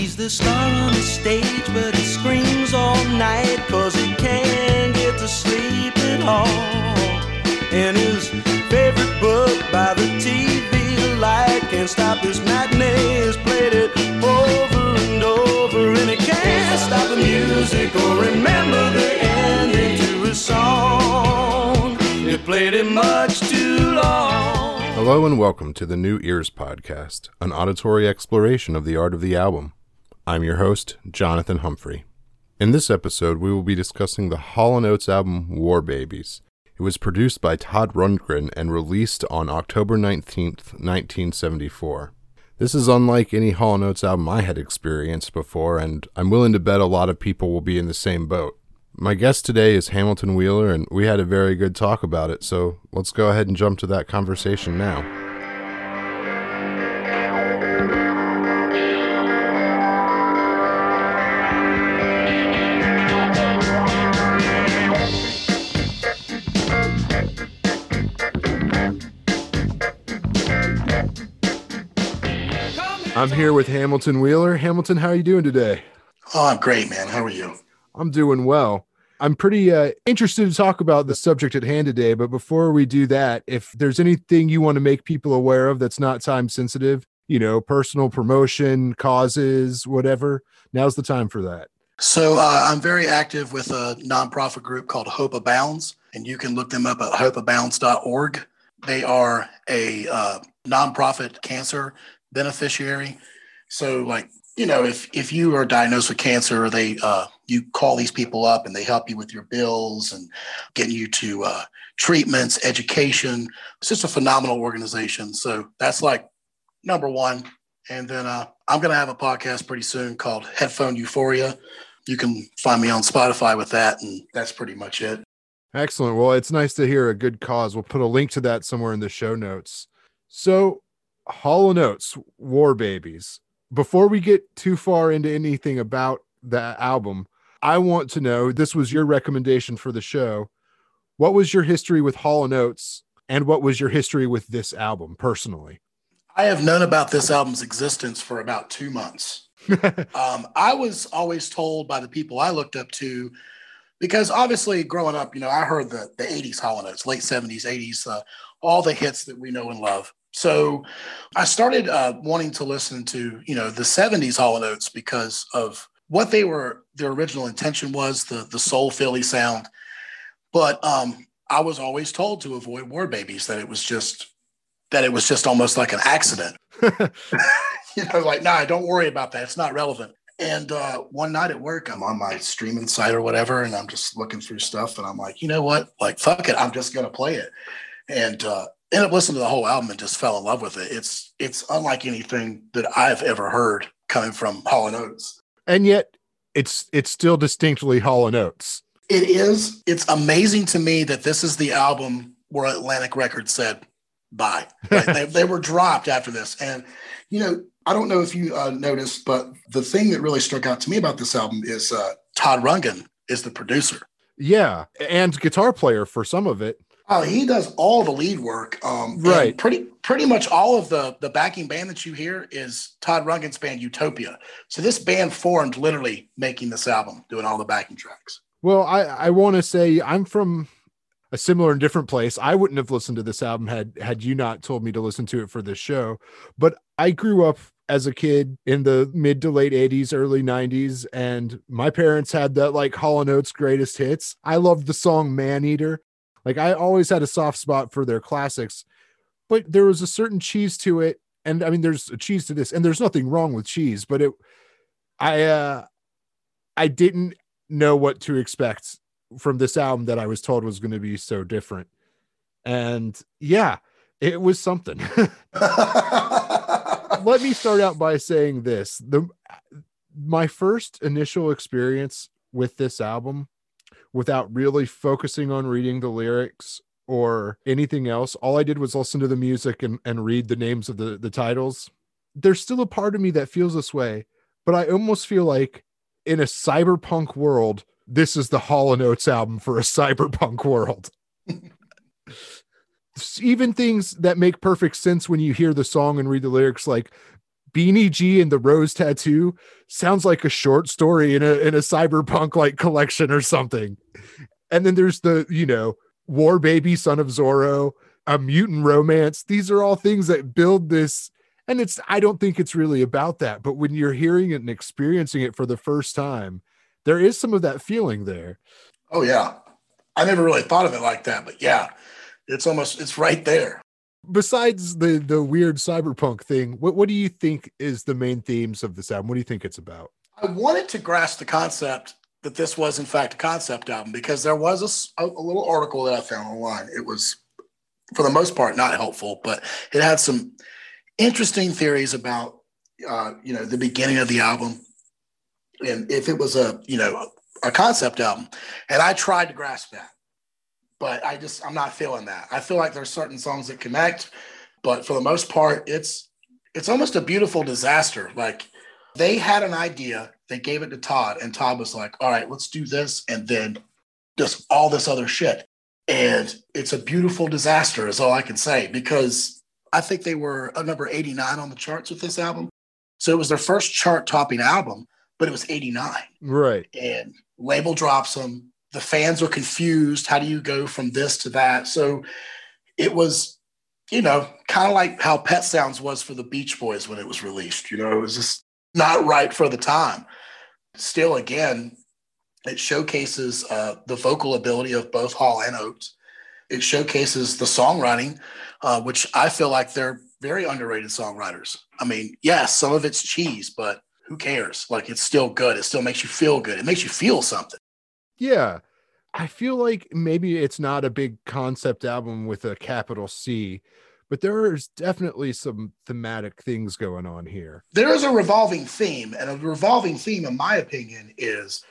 He's the star on the stage, but he screams all night cause he can't get to sleep at all. And his favorite book by the TV light can't stop his played it over and over, and he can't stop the music or remember the ending to his song. Played it much too long. Hello and welcome to the New Ears Podcast, an auditory exploration of the art of the album. I'm your host, Jonathan Humphrey. In this episode, we will be discussing the Hall & Oates album War Babies. It was produced by Todd Rundgren and released on October 19th, 1974. This is unlike any Hall & Oates album I had experienced before, and I'm willing to bet a lot of people will be in the same boat. My guest today is Hamilton Wheeler, and we had a very good talk about it, so let's go ahead and jump to that conversation now. I'm here with Hamilton Wheeler. Hamilton, how are you doing today? Oh, I'm great, man. How are you? I'm doing well. I'm pretty uh, interested to talk about the subject at hand today, but before we do that, if there's anything you want to make people aware of that's not time sensitive, you know, personal promotion, causes, whatever, now's the time for that. So uh, I'm very active with a nonprofit group called Hope Abounds, and you can look them up at hopeabounds.org. They are a uh, nonprofit cancer beneficiary. So, like, you know, if if you are diagnosed with cancer, they uh, you call these people up and they help you with your bills and getting you to uh, treatments, education. It's just a phenomenal organization. So that's like number one. And then uh, I'm going to have a podcast pretty soon called Headphone Euphoria. You can find me on Spotify with that, and that's pretty much it. Excellent. Well, it's nice to hear a good cause. We'll put a link to that somewhere in the show notes. So, Hall & Oates, War Babies. Before we get too far into anything about the album, I want to know this was your recommendation for the show. What was your history with Hall & Oates and what was your history with this album personally? I have known about this album's existence for about two months. um, I was always told by the people I looked up to, because obviously growing up, you know, I heard the, the 80s Hall & Oates, late 70s, 80s, uh, all the hits that we know and love. So I started uh, wanting to listen to, you know, the 70s Hall & Oates because of what they were, their original intention was, the, the soul Philly sound. But um, I was always told to avoid War Babies, that it was just, that it was just almost like an accident. you know, like, nah, don't worry about that. It's not relevant. And uh, one night at work, I'm on my streaming site or whatever, and I'm just looking through stuff, and I'm like, you know what? Like, fuck it, I'm just gonna play it. And uh, ended up listening to the whole album and just fell in love with it. It's it's unlike anything that I've ever heard coming from Hall and Oates. And yet, it's it's still distinctly Hall and Oates. It is. It's amazing to me that this is the album where Atlantic Records said bye. Right? they, they were dropped after this, and you know I don't know if you uh, noticed, but the thing that really struck out to me about this album is uh, Todd Rundgren is the producer. Yeah, and guitar player for some of it. Oh, he does all the lead work. Um, right. Pretty pretty much all of the the backing band that you hear is Todd Rundgren's band Utopia. So this band formed literally making this album, doing all the backing tracks. Well, I I want to say I'm from a similar and different place. I wouldn't have listened to this album had had you not told me to listen to it for this show. But I grew up as a kid in the mid to late 80s, early 90s, and my parents had that like Hall and Oates greatest hits. I loved the song Man Eater. Like I always had a soft spot for their classics, but there was a certain cheese to it. And I mean, there's a cheese to this, and there's nothing wrong with cheese, but it, I, uh, I didn't know what to expect from this album that I was told was going to be so different. And yeah, it was something. Let me start out by saying this. The my first initial experience with this album without really focusing on reading the lyrics or anything else. All I did was listen to the music and, and read the names of the, the titles. There's still a part of me that feels this way, but I almost feel like in a cyberpunk world, this is the Hall and Oates album for a cyberpunk world. Even things that make perfect sense when you hear the song and read the lyrics, like Beanie G and the Rose Tattoo sounds like a short story in a in a cyberpunk like collection or something. And then there's the, you know, War Baby, Son of Zorro, a mutant romance. These are all things that build this. And it's, I don't think it's really about that. But when you're hearing it and experiencing it for the first time, there is some of that feeling there. Oh, yeah. I never really thought of it like that. But yeah, it's almost, it's right there. Besides the the weird cyberpunk thing, what, what do you think is the main themes of this album? What do you think it's about? I wanted to grasp the concept that this was in fact a concept album because there was a, a, little article that I found online. It was, for the most part, not helpful, but it had some interesting theories about, uh, you know, the beginning of the album, and if it was a, you know, a concept album. And I tried to grasp that, but I just I'm not feeling that. I feel like there's certain songs that connect, but for the most part, it's it's almost a beautiful disaster. Like they had an idea, they gave it to Todd, and Todd was like, all right, let's do this. And then just all this other shit. And it's a beautiful disaster, is all I can say, because I think they were a number 89 on the charts with this album. So it was their first chart topping album, but it was 89. Right. And label drops them. The fans were confused. How do you go from this to that? So it was, you know, kind of like how Pet Sounds was for the Beach Boys when it was released. You know, it was just not right for the time. Still, again, it showcases uh, the vocal ability of both Hall and Oates. It showcases the songwriting, uh, which I feel like they're very underrated songwriters. I mean, yes, some of it's cheese, but who cares? Like it's still good. It still makes you feel good. It makes you feel something. Yeah. I feel like maybe it's not a big concept album with a capital C, but there is definitely some thematic things going on here. There is a revolving theme, and a revolving theme, in my opinion, is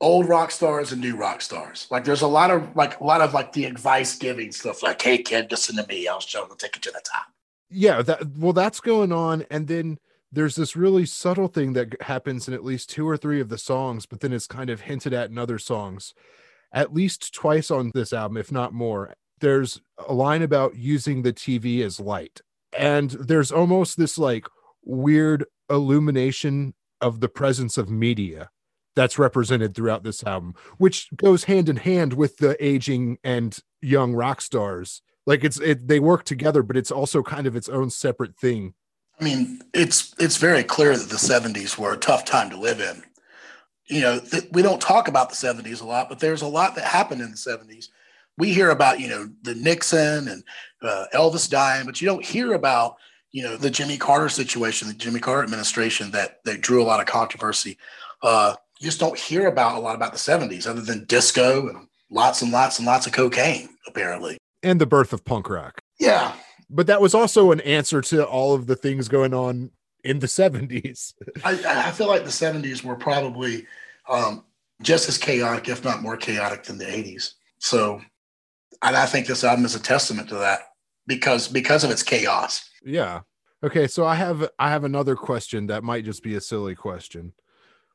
old rock stars and new rock stars. Like there's a lot of like a lot of like the advice giving stuff, like, hey kid, listen to me, I'll show the take it to the top. Yeah, that well, that's going on. And then there's this really subtle thing that happens in at least two or three of the songs, but then it's kind of hinted at in other songs. At least twice on this album, if not more there's a line about using the TV as light. And there's almost this like weird illumination of the presence of media that's represented throughout this album, which goes hand in hand with the aging and young rock stars. Like it's it they work together, but it's also kind of its own separate thing. I mean, it's it's very clear that the 70s were a tough time to live in. You know, th- we don't talk about the 70s a lot, but there's a lot that happened in the 70s we hear about you know the Nixon and uh, Elvis dying, but you don't hear about you know the Jimmy Carter situation, the Jimmy Carter administration that that drew a lot of controversy. Uh, you just don't hear about a lot about the '70s, other than disco and lots and lots and lots of cocaine, apparently, and the birth of punk rock. Yeah, but that was also an answer to all of the things going on in the '70s. I, I feel like the '70s were probably um, just as chaotic, if not more chaotic, than the '80s. So and I think this album is a testament to that because because of its chaos. Yeah. Okay, so I have I have another question that might just be a silly question.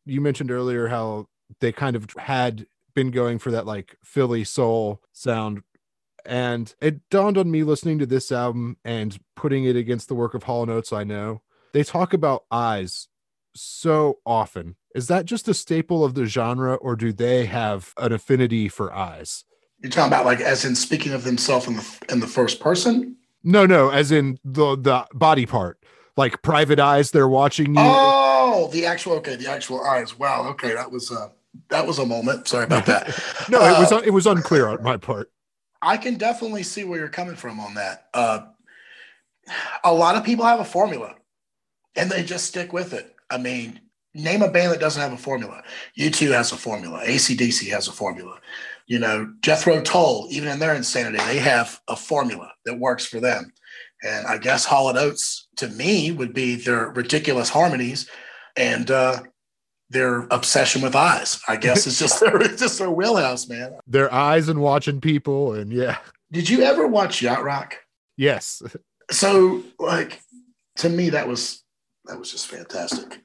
You mentioned earlier how they kind of had been going for that like Philly soul sound and it dawned on me listening to this album and putting it against the work of Hall & Oates I know. They talk about eyes so often. Is that just a staple of the genre or do they have an affinity for eyes? You're talking about like as in speaking of themselves in the in the first person? No, no, as in the the body part, like private eyes. They're watching you. Oh, the actual okay, the actual eyes. Wow. Okay, that was uh that was a moment. Sorry about that. no, it was uh, it was unclear on my part. I can definitely see where you're coming from on that. Uh, a lot of people have a formula, and they just stick with it. I mean, name a band that doesn't have a formula. U2 has a formula. ACDC has a formula you know, Jethro Tull, even in their insanity, they have a formula that works for them. And I guess Hall Oates, to me, would be their ridiculous harmonies and uh, their obsession with eyes. I guess it's just their, it's just their wheelhouse, man. Their eyes and watching people, and yeah. Did you ever watch Yacht Rock? Yes. So, like, to me, that was that was just fantastic.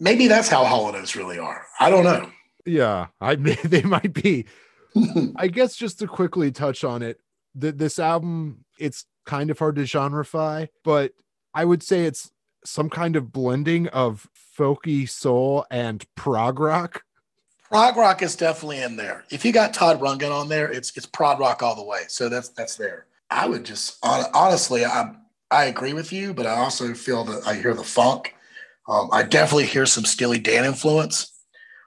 Maybe that's how holidays really are. I don't know. Yeah, I they might be. I guess just to quickly touch on it, that this album, it's kind of hard to genreify, but I would say it's some kind of blending of folky soul and prog rock. Prog rock is definitely in there. If you got Todd Rundgren on there, it's it's prog rock all the way. So that's that's there. I would just honestly, I I agree with you, but I also feel that I hear the funk. Um, I definitely hear some Steely Dan influence,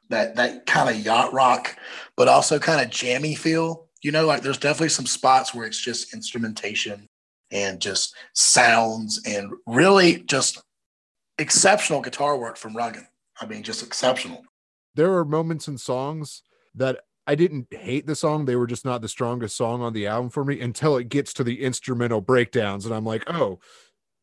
that that kind of yacht rock, but also kind of jammy feel. You know, like there's definitely some spots where it's just instrumentation and just sounds and really just exceptional guitar work from Rundgren. I mean, just exceptional. There are moments in songs that I didn't hate the song. They were just not the strongest song on the album for me until it gets to the instrumental breakdowns. And I'm like, oh,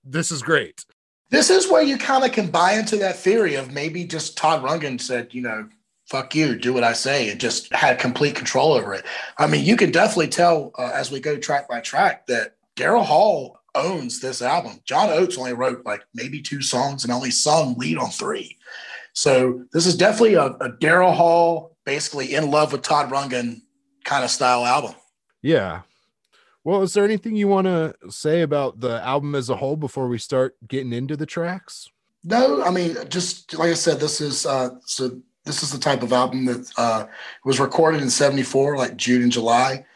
this is great. This is where you kind of can buy into that theory of maybe just Todd Rundgren said, you know, fuck you, do what I say, and just had complete control over it. I mean, you can definitely tell uh, as we go track by track that Daryl Hall owns this album. John Oates only wrote like maybe two songs and only sung lead on three. So this is definitely a, a Daryl Hall, basically in love with Todd Rundgren kind of style album. Yeah. Well, is there anything you want to say about the album as a whole before we start getting into the tracks? No, I mean, just like I said, this is uh, so this is the type of album that uh, was recorded in 74, like June and July.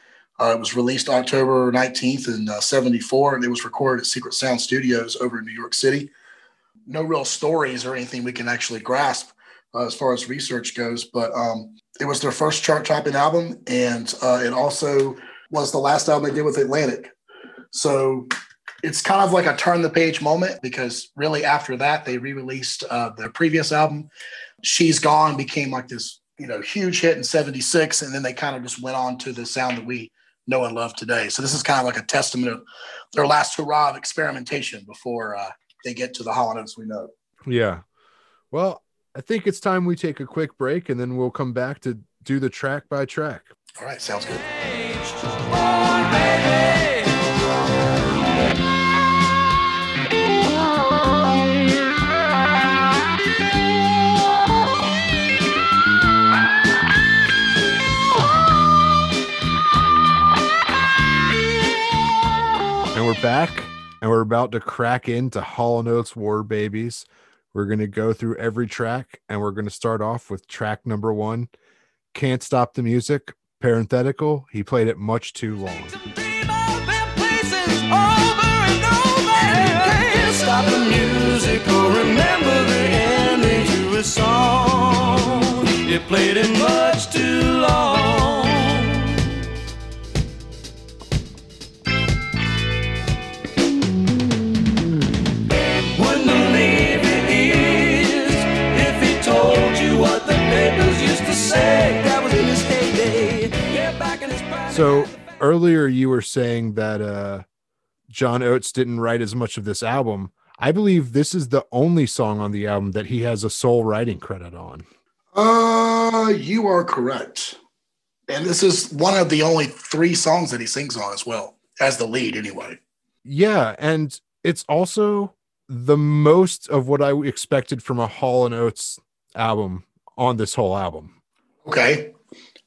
Uh, it was released October 19th in uh, 74, and it was recorded at Secret Sound Studios over in New York City. No real stories or anything we can actually grasp uh, as far as research goes, but um, it was their first chart topping album, and uh, it also was the last album they did with Atlantic. So it's kind of like a turn the page moment because really after that, they re released uh, their previous album. She's Gone became like this you know huge hit in 76 and then they kind of just went on to the sound that we know and love today. So this is kind of like a testament of their last hurrah of experimentation before uh, they get to the Hall & Oates we know. Yeah. Well, I think it's time we take a quick break and then we'll come back to do the track by track. All right, sounds good. Back and we're about to crack into Hall & Oates War Babies. We're going to go through every track and we're going to start off with track number one Can't Stop the Music. Parenthetical, he played it much too long. Played it much too long. So earlier you were saying that uh, John Oates didn't write as much of this album. I believe this is the only song on the album that he has a sole writing credit on. Uh, you are correct. And this is one of the only three songs that he sings on as well, as the lead, anyway. Yeah, and it's also the most of what I expected from a Hall and Oates album on this whole album. Okay.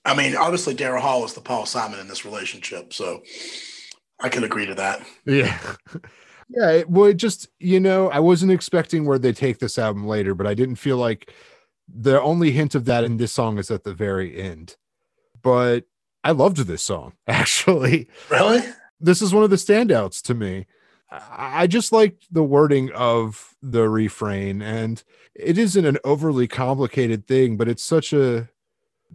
I mean, obviously, Daryl Hall is the Paul Simon in this relationship, so I can agree to that. Yeah. Yeah, it would just, you know, I wasn't expecting where they take this album later, but I didn't feel like the only hint of that in this song is at the very end. But I loved this song, actually. Really? This is one of the standouts to me. I just liked the wording of the refrain, and it isn't an overly complicated thing, but it's such a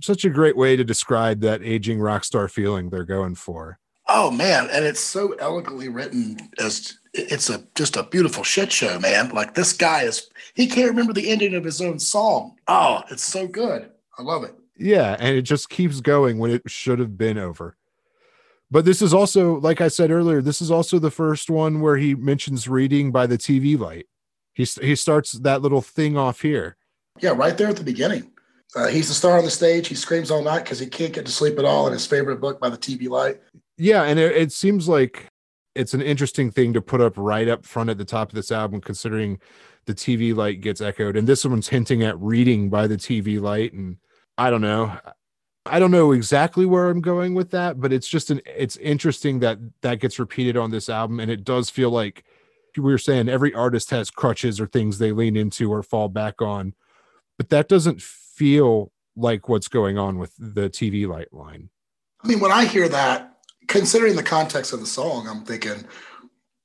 such a great way to describe that aging rock star feeling they're going for. Oh man, and it's so elegantly written as it's a just a beautiful shit show, man. Like this guy is he can't remember the ending of his own song. Oh, it's so good. I love it. Yeah, and it just keeps going when it should have been over. But this is also, like I said earlier, this is also the first one where he mentions reading by the TV light. He he starts that little thing off here. Yeah, right there at the beginning. Uh, he's the star on the stage. He screams all night because he can't get to sleep at all in his favorite book by the TV light. Yeah, and it, it, seems like it's an interesting thing to put up right up front at the top of this album, considering the TV light gets echoed. And this one's hinting at reading by the TV light. And I don't know. I don't know exactly where I'm going with that, but it's just an it's interesting that that gets repeated on this album, and it does feel like we were saying every artist has crutches or things they lean into or fall back on, but that doesn't feel like what's going on with the TV light line. I mean, when I hear that, considering the context of the song, I'm thinking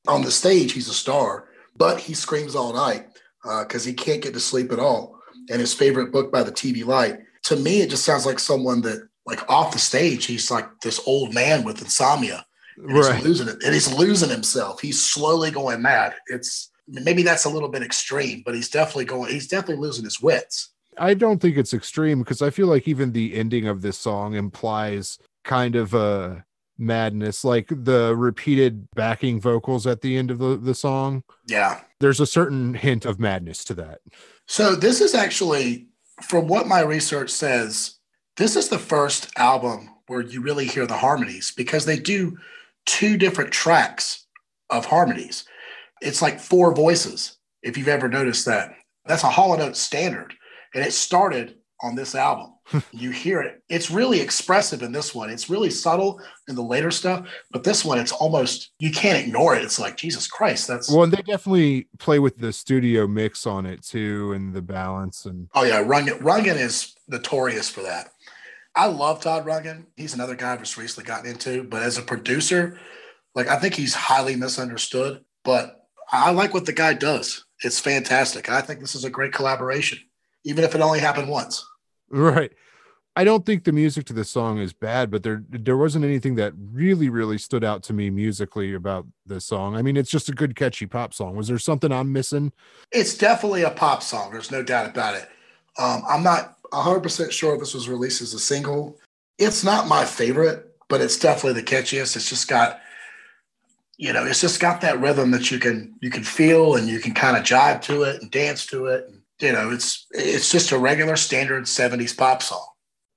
on the stage, he's a star, but he screams all night because uh, he can't get to sleep at all. And his favorite book by the TV light. To me, it just sounds like someone that, like off the stage, he's like this old man with insomnia. And right. He's losing it, and he's losing himself. He's slowly going mad. It's maybe that's a little bit extreme, but he's definitely going. He's definitely losing his wits. I don't think it's extreme because I feel like even the ending of this song implies kind of a madness, like the repeated backing vocals at the end of the, the song. Yeah. There's a certain hint of madness to that. So, this is actually, from what my research says, this is the first album where you really hear the harmonies because they do two different tracks of harmonies. It's like four voices, if you've ever noticed that. That's a Hall & Oates standard. And it started on this album. you hear it. It's really expressive in this one. It's really subtle in the later stuff, but this one, it's almost you can't ignore it. It's like Jesus Christ. That's well, and they definitely play with the studio mix on it too, and the balance. And oh yeah, Rundgren, Rundgren is notorious for that. I love Todd Rundgren. He's another guy I've just recently gotten into, but as a producer, like I think he's highly misunderstood. But I like what the guy does. It's fantastic. I think this is a great collaboration, even if it only happened once. Right. I don't think the music to the song is bad, but there there wasn't anything that really really stood out to me musically about the song. I mean, it's just a good catchy pop song. Was there something I'm missing? It's definitely a pop song. There's no doubt about it. Um, I'm not 100% sure if this was released as a single. It's not my favorite, but it's definitely the catchiest. It's just got you know, it's just got that rhythm that you can you can feel and you can kind of jive to it and dance to it. And, you know, it's it's just a regular standard 70s pop song.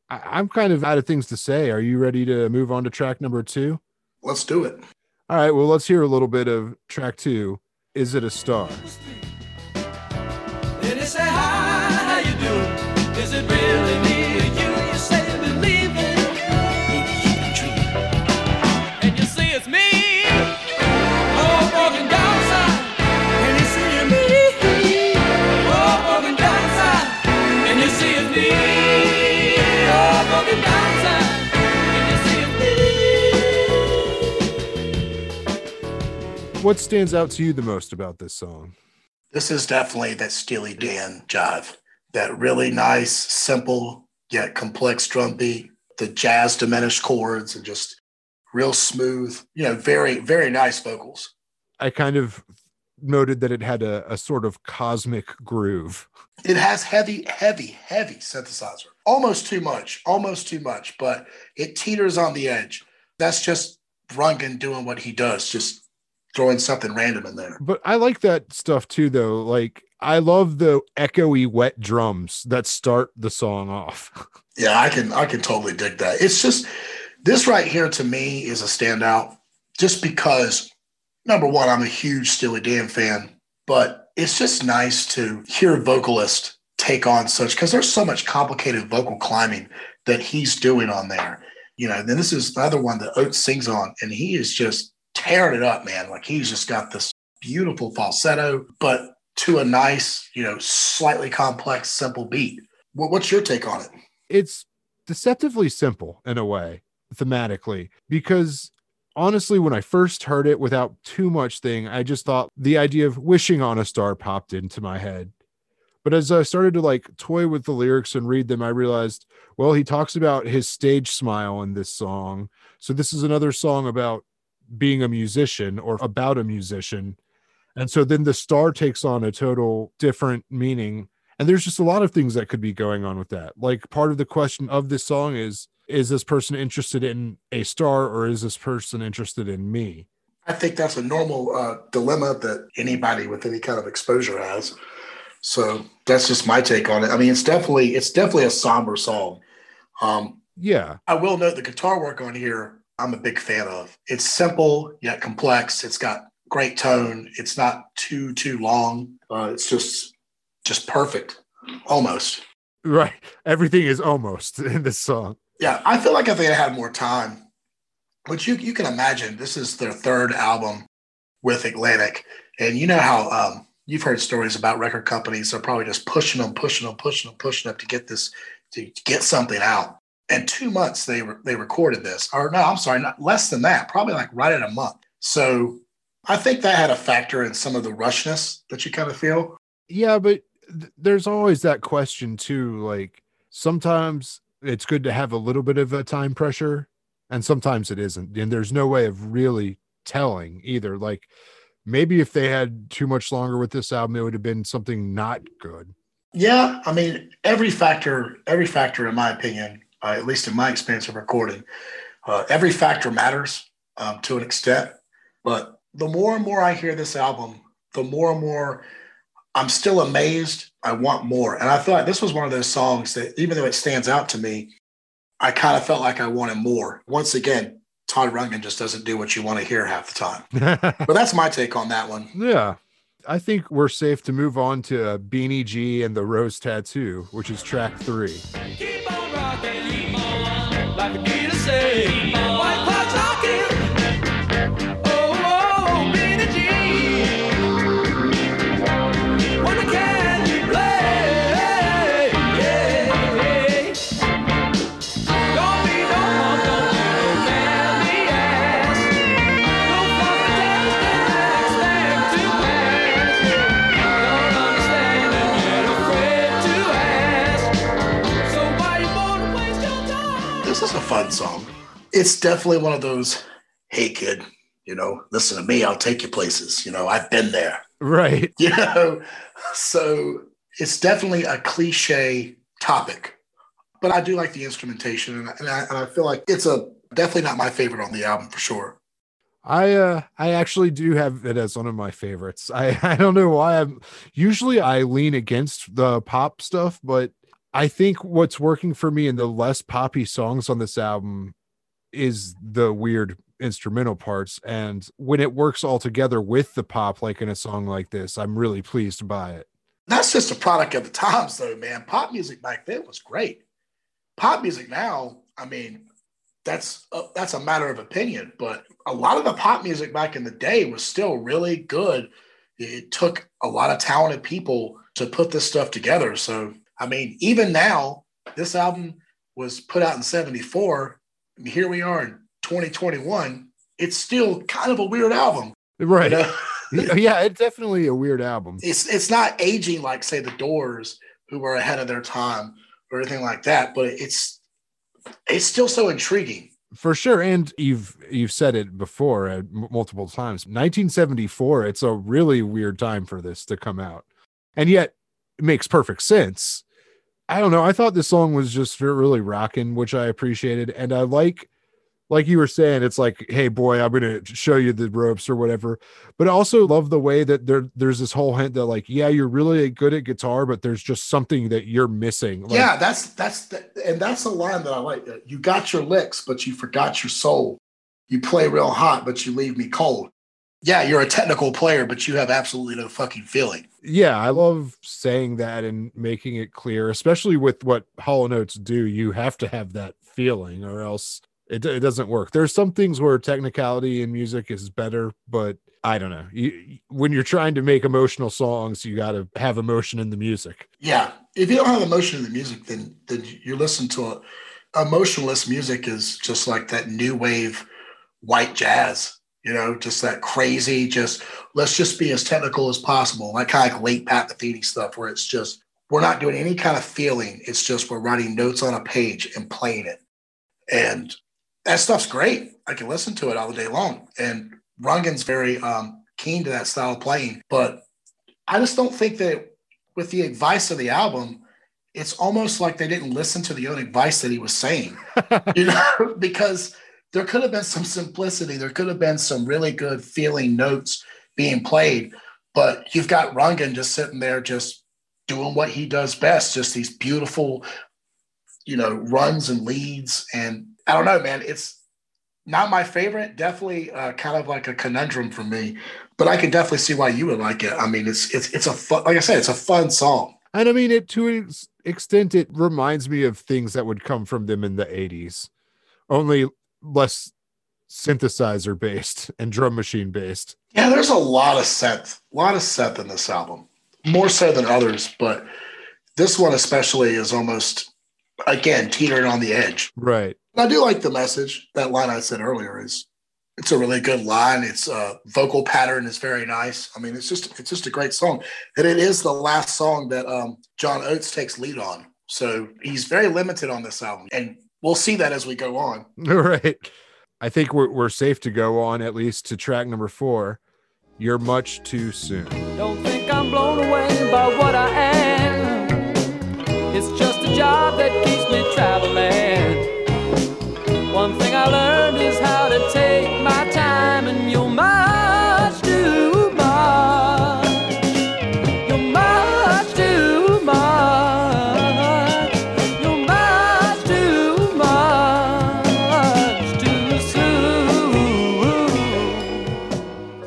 I'm kind of out of things to say. Are you ready to move on to track number two? Let's do it. All right. Well, let's hear a little bit of track two. Is it a star? What stands out to you the most about this song? This is definitely that Steely Dan jive. That really nice, simple yet complex drum beat, the jazz diminished chords, and just real smooth. You know, very very nice vocals. I kind of noted that it had a, a sort of cosmic groove. It has heavy, heavy, heavy synthesizer. Almost too much, almost too much, but it teeters on the edge. That's just Rundgren doing what he does, just throwing something random in there. But I like that stuff too, though. Like I love the echoey wet drums that start the song off. yeah, I can I can totally dig that. It's just this right here to me is a standout, just because number one, I'm a huge Steely Dan fan, but it's just nice to hear a vocalist take on such because there's so much complicated vocal climbing that he's doing on there. You know, then this is another one that Oates sings on, and he is just tearing it up, man. Like he's just got this beautiful falsetto, but to a nice, you know, slightly complex, simple beat. what's your take on it? It's deceptively simple in a way, thematically, because honestly, when I first heard it without too much thing, I just thought the idea of wishing on a star popped into my head. But as I started to like toy with the lyrics and read them, I realized, well, he talks about his stage smile in this song. So this is another song about being a musician or about a musician. And so then the star takes on a total different meaning. And there's just a lot of things that could be going on with that. Like part of the question of this song is is this person interested in a star or is this person interested in me? I think that's a normal uh, dilemma that anybody with any kind of exposure has. So that's just my take on it. I mean, it's definitely it's definitely a somber song. Um, yeah, I will note the guitar work on here I'm a big fan of. It's simple yet complex. It's got great tone. It's not too too long. Uh, it's just just perfect, almost. Right. Everything is almost in this song. Yeah, I feel like if they had more time, which you you can imagine, this is their third album with Atlantic, And you know how um, you've heard stories about record companies. They're probably just pushing them, pushing them, pushing them, pushing them to get this to get something out. And two months they re- they recorded this, or no, I'm sorry, not less than that, probably like right at a month. So I think that had a factor in some of the rushness that you kind of feel. Yeah, but th- there's always that question too. Like sometimes it's good to have a little bit of a time pressure, and sometimes it isn't. And there's no way of really telling either. Like maybe if they had too much longer with this album, it would have been something not good. Yeah, I mean, every factor, every factor, in my opinion, uh, at least in my experience of recording, uh, every factor matters um, to an extent. But the more and more I hear this album, the more and more I'm still amazed. I want more. And I thought this was one of those songs that, even though it stands out to me, I kind of felt like I wanted more. Once again, Todd Rundgren just doesn't do what you want to hear half the time. but that's my take on that one. Yeah. I think we're safe to move on to Beanie G and the Rose Tattoo, which is track three. Like Anita said. White clock fun song. It's definitely one of those, hey, kid, you know, listen to me, I'll take you places. You know, I've been there. Right. you know so it's definitely a cliche topic but i do like the instrumentation and, and, I, and I feel like it's a definitely not my favorite on the album for sure I uh I actually do have it as one of my favorites. I I don't know why I'm usually I lean against the pop stuff, but I think what's working for me in the less poppy songs on this album is the weird instrumental parts. And when it works all together with the pop like in a song like this, I'm really pleased by it. that's just a product of the times though man. Pop music back then was great. Pop music now i mean that's a, that's a matter of opinion but a lot of the pop music back in the day was still really good. It took a lot of talented people to put this stuff together so i mean even now this album was put out in 74 and here we are in 2021 it's still kind of a weird album Right. you know? yeah, it's definitely a weird album. it's it's not aging like say the doors who were ahead of their time or anything like that but it's it's still so intriguing for sure and you've you've said it before uh, multiple times 1974 it's a really weird time for this to come out and yet it makes perfect sense i don't know i thought this song was just really rocking which i appreciated and i like like you were saying it's like hey boy i'm gonna show you the ropes or whatever but I also love the way that there there's this whole hint that like yeah you're really good at guitar but there's just something that you're missing like, yeah that's that's the, and that's a line that i like you got your licks but you forgot your soul. You play real hot but you leave me cold yeah you're a technical player but you have absolutely no fucking feeling. Yeah i love saying that and making it clear especially with what Hall & Oates do you have to have that feeling or else it, it doesn't work. There's some things where technicality in music is better but i don't know. You, when you're trying to make emotional songs you got to have emotion in the music. Yeah if you don't have emotion in the music then then you listen to a emotionless music is just like that new wave white jazz you know just that crazy just let's just be as technical as possible. Like kind of like late pat Metheny stuff where it's just we're not doing any kind of feeling. It's just we're writing notes on a page and playing it. And that stuff's great. I can listen to it all day long. And Rundgren's very um, keen to that style of playing. But i just don't think that with the advice of the album it's almost like they didn't listen to the own advice that he was saying. You know because there could have been some simplicity. There could have been some really good feeling notes being played but you've got Rundgren just sitting there just doing what he does best just these beautiful you know runs and leads. And i don't know man it's not my favorite definitely uh, kind of like a conundrum for me but i can definitely see why you would like it. I mean it's it's it's a fun like i said it's a fun song. And i mean it to an extent it reminds me of things that would come from them in the 80s only less synthesizer based and drum machine based. Yeah, there's a lot of synth, a lot of synth in this album, more so than others, but this one especially is almost again teetering on the edge. Right. I do like the message. That line I said earlier is it's a really good line. It's a uh, vocal pattern is very nice. I mean, it's just it's just a great song, and it is the last song that um, John Oates takes lead on. So he's very limited on this album, and we'll see that as we go on. All right. I think we're we're safe to go on at least to track number four. You're much too soon. Don't think I'm blown away by what I am.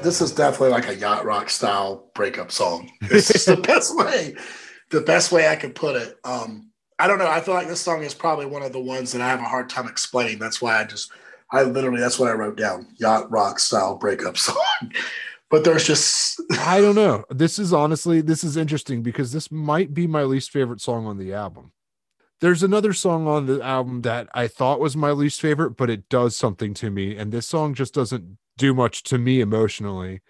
This is definitely like a yacht rock style breakup song. This is the best way, the best way I could put it. Um, I don't know. I feel like this song is probably one of the ones that I have a hard time explaining. That's why I just, I literally, that's what I wrote down yacht rock style breakup song. but there's just, I don't know. This is honestly, this is interesting because this might be my least favorite song on the album. There's another song on the album that I thought was my least favorite, but it does something to me. And this song just doesn't do much to me emotionally.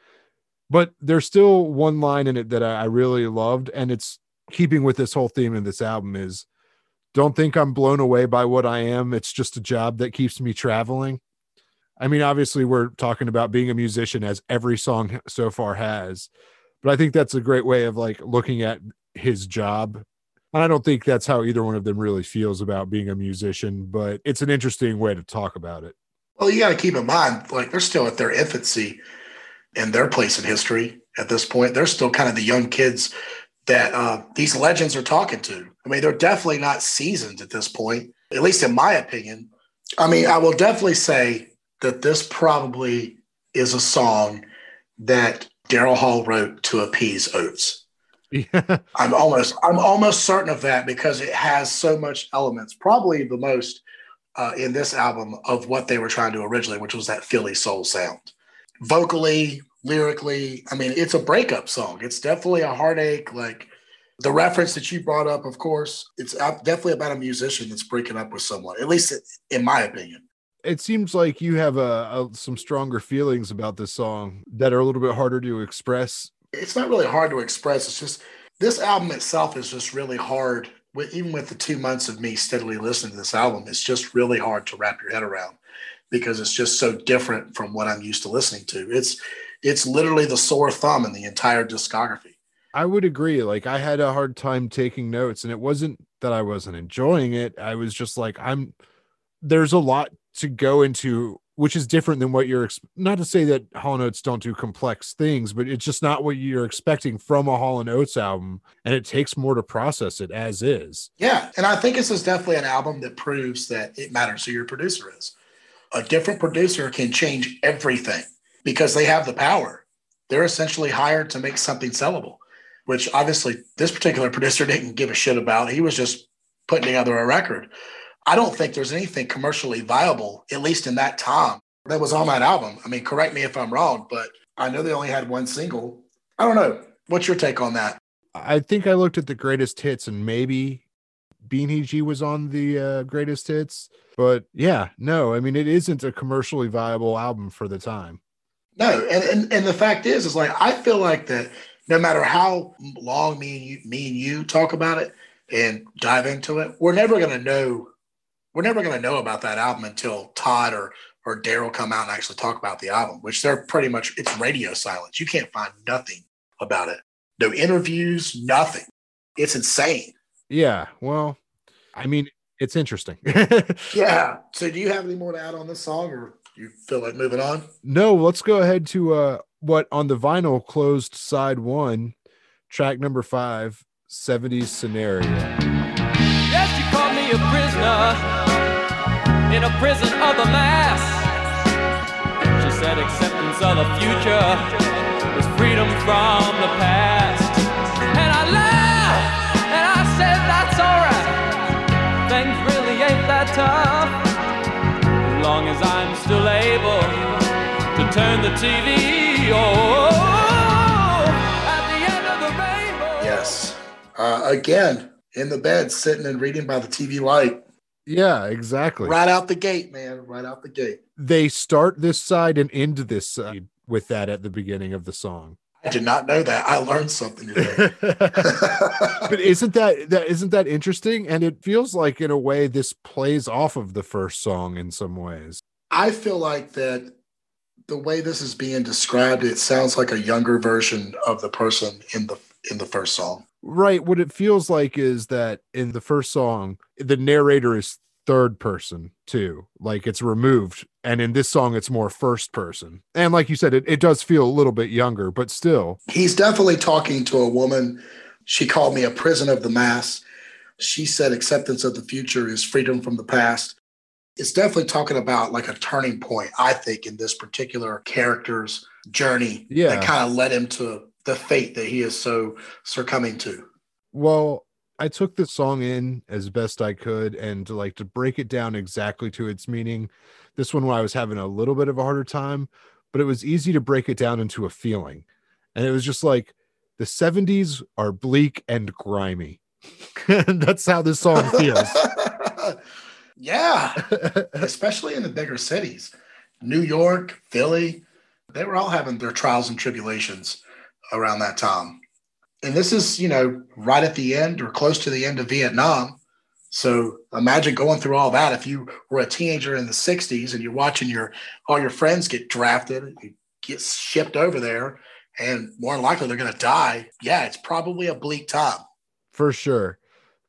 But there's still one line in it that I really loved. And it's keeping with this whole theme of this album is don't think I'm blown away by what I am. It's just a job that keeps me traveling. I mean, obviously, we're talking about being a musician as every song so far has, but I think that's a great way of like looking at his job. And I don't think that's how either one of them really feels about being a musician, but it's an interesting way to talk about it. Well, you got to keep in mind, like they're still at their infancy in their place in history at this point. They're still kind of the young kids that uh, these legends are talking to. I mean, they're definitely not seasoned at this point, at least in my opinion. I mean, I will definitely say that this probably is a song that Daryl Hall wrote to appease Oates. Yeah. I'm almost I'm almost certain of that because it has so much elements, probably the most uh, in this album of what they were trying to originally, which was that Philly soul sound. Vocally, lyrically. I mean, it's a breakup song. It's definitely a heartache. Like the reference that you brought up, of course, it's definitely about a musician that's breaking up with someone, at least in my opinion. It seems like you have a, a, some stronger feelings about this song that are a little bit harder to express. It's not really hard to express. It's just this album itself is just really hard. Even with the two months of me steadily listening to this album, it's just really hard to wrap your head around because it's just so different from what I'm used to listening to. It's it's literally the sore thumb in the entire discography. I would agree. Like I had a hard time taking notes, and it wasn't that I wasn't enjoying it. I was just like, I'm there's a lot to go into, which is different than what you're not to say that Hall and Oates don't do complex things, but it's just not what you're expecting from a Hall and Oates album, and it takes more to process it as is. Yeah, and I think this is definitely an album that proves that it matters who your producer is. A different producer can change everything because they have the power. They're essentially hired to make something sellable, which obviously this particular producer didn't give a shit about. He was just putting together a record. I don't think there's anything commercially viable, at least in that time, that was on that album. I mean, correct me if I'm wrong, but I know they only had one single. I don't know. What's your take on that? I think I looked at the greatest hits and maybe Beanie G was on the uh, greatest hits. But yeah, no, I mean, it isn't a commercially viable album for the time. No, and, and and the fact is, is like I feel like that no matter how long me and you, me and you talk about it and dive into it, we're never gonna know. We're never gonna know about that album until Todd or or Daryl come out and actually talk about the album, which they're pretty much it's radio silence. You can't find nothing about it. No interviews, nothing. It's insane. Yeah. Well, I mean, it's interesting. yeah. So do you have any more to add on this song or you feel like moving on? No, let's go ahead to uh what on the vinyl closed side one, track number five, 70s scenario. Yes, you called me a prisoner in a prison of the mass. She said acceptance of the future is freedom from the past. And I laughed and I said that's alright. Things really ain't that tough long as I'm still able the TV. Oh, at the end of the rainbow. Yes. Uh, again, in the bed, sitting and reading by the TV light. Yeah, exactly. Right out the gate, man. Right out the gate. They start this side and end this side with that at the beginning of the song. I did not know that. I learned something today. but isn't that that isn't that interesting? And it feels like in a way this plays off of the first song in some ways. I feel like that the way this is being described, it sounds like a younger version of the person in the in the first song. Right. What it feels like is that in the first song, the narrator is third person too. Like it's removed. And in this song, it's more first person. And like you said, it, it does feel a little bit younger, but still. He's definitely talking to a woman. She called me a prison of the mass. She said acceptance of the future is freedom from the past. It's definitely talking about like a turning point, I think, in this particular character's journey Yeah. that kind of led him to the fate that he is so succumbing to. Well, I took the song in as best I could and to like to break it down exactly to its meaning. This one where I was having a little bit of a harder time, but it was easy to break it down into a feeling. And it was just like the 70s are bleak and grimy. and that's how this song feels. yeah, especially in the bigger cities. New York, Philly, they were all having their trials and tribulations around that time. And this is, you know, right at the end or close to the end of Vietnam. So imagine going through all that. If you were a teenager in the 60s and you're watching your all your friends get drafted, you get shipped over there, and more than likely they're gonna die. Yeah, it's probably a bleak time. for sure.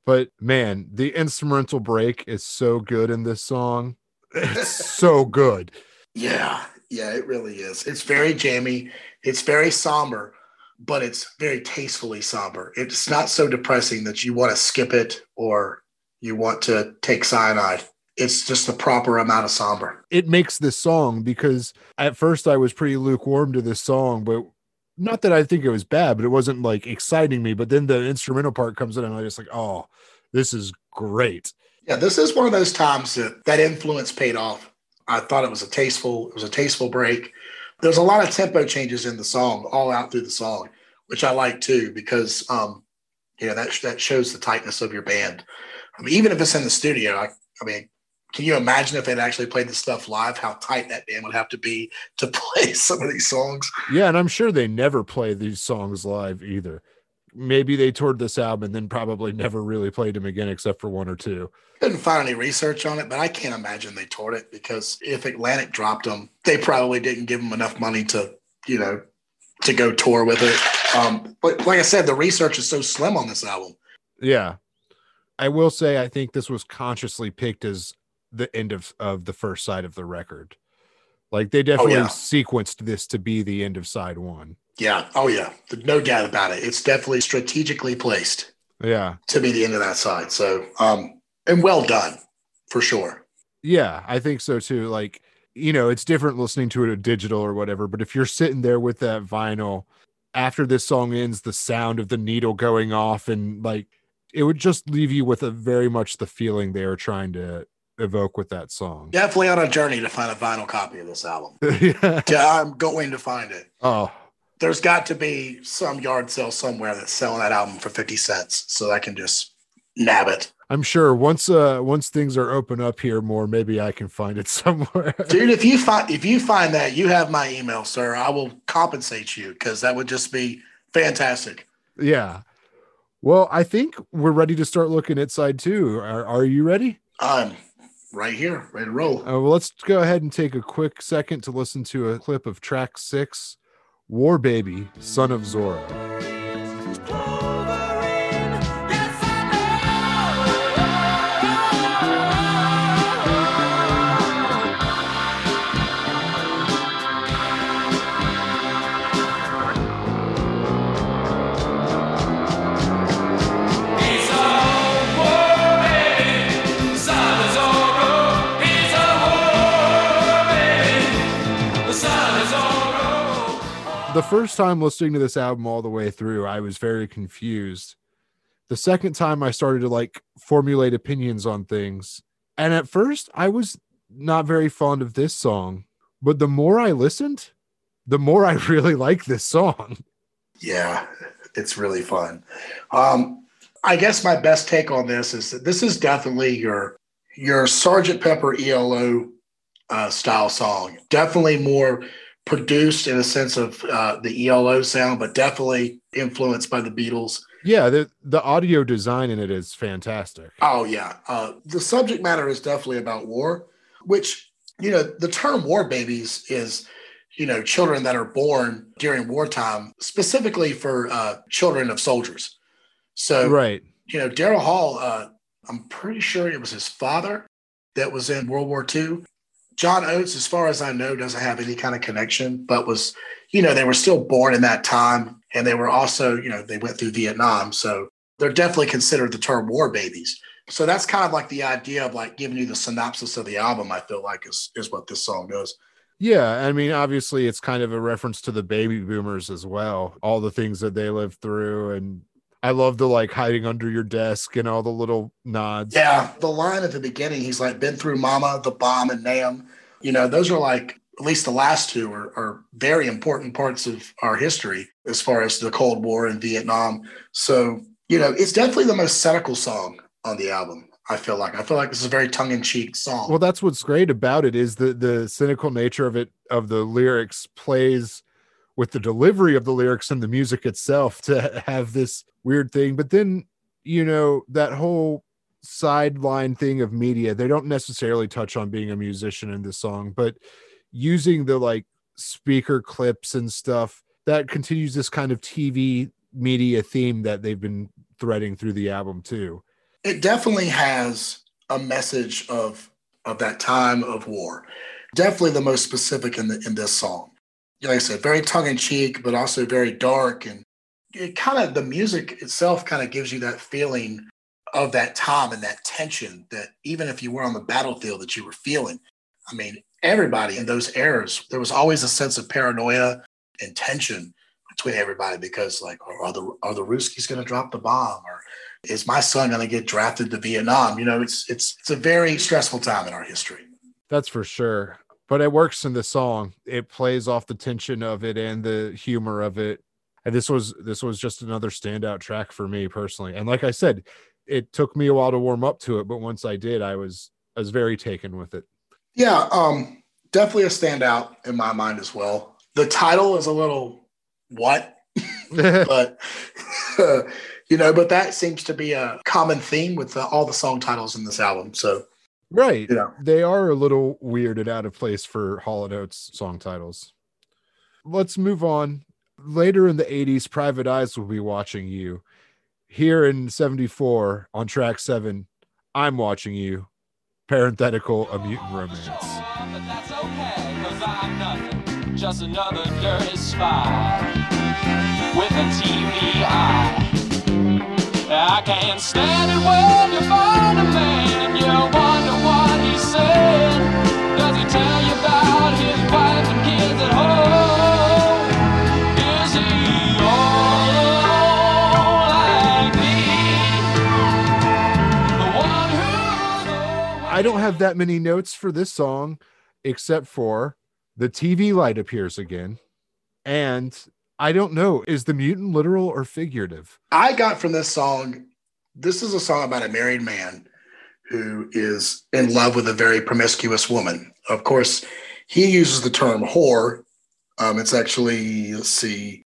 But man, the instrumental break is so good in this song. It's so good. Yeah, yeah, it really is. It's very jammy. It's very somber, but it's very tastefully somber. It's not so depressing that you want to skip it or you want to take cyanide. It's just the proper amount of somber. It makes this song because at first I was pretty lukewarm to this song, but not that I think it was bad, but it wasn't like exciting me. But then the instrumental part comes in and I'm just like, oh, this is great. Yeah, this is one of those times that that influence paid off. I thought it was a tasteful, it was a tasteful break. There's a lot of tempo changes in the song, all out through the song, which I like too, because um, you know that that shows the tightness of your band. I mean, even if it's in the studio, I, I mean, can you imagine if they'd actually played this stuff live? How tight that band would have to be to play some of these songs. Yeah, and I'm sure they never play these songs live either. Maybe they toured this album and then probably never really played him again except for one or two. Couldn't find any research on it, but I can't imagine they toured it because if Atlantic dropped them, they probably didn't give them enough money to, you know, to go tour with it. Um, but like I said, the research is so slim on this album. Yeah. I will say I think this was consciously picked as the end of, of the first side of the record. Like they definitely yeah. sequenced this to be the end of side one. Yeah. Oh, yeah. No doubt about it. It's definitely strategically placed Yeah. to be the end of that side. So, um, and well done for sure. Yeah, I think so too. Like, you know, it's different listening to it digital or whatever, but if you're sitting there with that vinyl after this song ends, the sound of the needle going off and like it would just leave you with a very much the feeling they were trying to evoke with that song. Definitely on a journey to find a vinyl copy of this album. yeah. Yeah, I'm going to find it. Oh, There's got to be some yard sale somewhere that's selling that album for 50 cents so I can just nab it. I'm sure once uh once things are open up here more, maybe I can find it somewhere. Dude, if you find if you find that, you have my email, sir. I will compensate you because that would just be fantastic. yeah. Well, I think we're ready to start looking at side two. Are, are you ready? I'm right here, ready to roll. Uh, well, let's go ahead and take a quick second to listen to a clip of track six, War Baby, Son of Zora. The first time listening to this album all the way through, I was very confused. The second time, I started to like formulate opinions on things. And at first, I was not very fond of this song. But the more I listened, the more I really like this song. Yeah, it's really fun. Um, I guess my best take on this is that this is definitely your your Sergeant Pepper ELO uh, style song. Definitely more produced in a sense of uh, the ELO sound, but definitely influenced by the Beatles. Yeah, the the audio design in it is fantastic. Oh yeah, uh, the subject matter is definitely about war, which you know the term "war babies" is you know children that are born during wartime, specifically for uh, children of soldiers. So right, you know Daryl Hall, uh, I'm pretty sure it was his father that was in World War II. John Oates, as far as I know, doesn't have any kind of connection, but was you know they were still born in that time and they were also, you know, they went through Vietnam. So they're definitely considered the term war babies. So that's kind of like the idea of like giving you the synopsis of the album, I feel like is is what this song does. Yeah, I mean, obviously, it's kind of a reference to the baby boomers as well, all the things that they lived through. And I love the like hiding under your desk and all the little nods. Yeah, the line at the beginning, he's like, been through Mama, the bomb, and Nam. You know, those are like at least the last two are, are very important parts of our history as far as the Cold War and Vietnam. So, you know, it's definitely the most cynical song on the album. I feel like I feel like this is a very tongue in cheek song. Well, that's what's great about it is the the cynical nature of it of the lyrics plays with the delivery of the lyrics and the music itself to have this weird thing. But then, you know, that whole sideline thing of media, they don't necessarily touch on being a musician in this song, but using the like speaker clips and stuff that continues this kind of TV media theme that they've been threading through the album too. It definitely has a message of of that time of war. Definitely the most specific in the in this song. Like I said, very tongue in cheek, but also very dark and it kind of the music itself kind of gives you that feeling of that time and that tension that even if you were on the battlefield that you were feeling. I mean, everybody in those eras, there was always a sense of paranoia and tension between everybody because, like, are the are the Ruskies going to drop the bomb, or is my son going to get drafted to Vietnam? You know, it's it's it's a very stressful time in our history. That's for sure. But it works in the song. It plays off the tension of it and the humor of it. And this was this was just another standout track for me personally. And like I said, it took me a while to warm up to it, but once I did, I was I was very taken with it. Yeah, um, definitely a standout in my mind as well. The title is a little what, but you know, but that seems to be a common theme with the, all the song titles in this album. So, right, you know. they are a little weird and out of place for Hall and Oates song titles. Let's move on. Later in the 80s, Private Eyes will be watching you. Here in 74 on track seven, I'm watching you parenthetical a mutant romance. But that's okay, cause I'm nothing, just another dirty spy with a TV eye. I can't stand it when you find a man I don't have that many notes for this song, except for the TV light appears again. And I don't know, is the mutant literal or figurative? I got from this song, this is a song about a married man who is in love with a very promiscuous woman. Of course, he uses the term whore. Um, it's actually, let's see,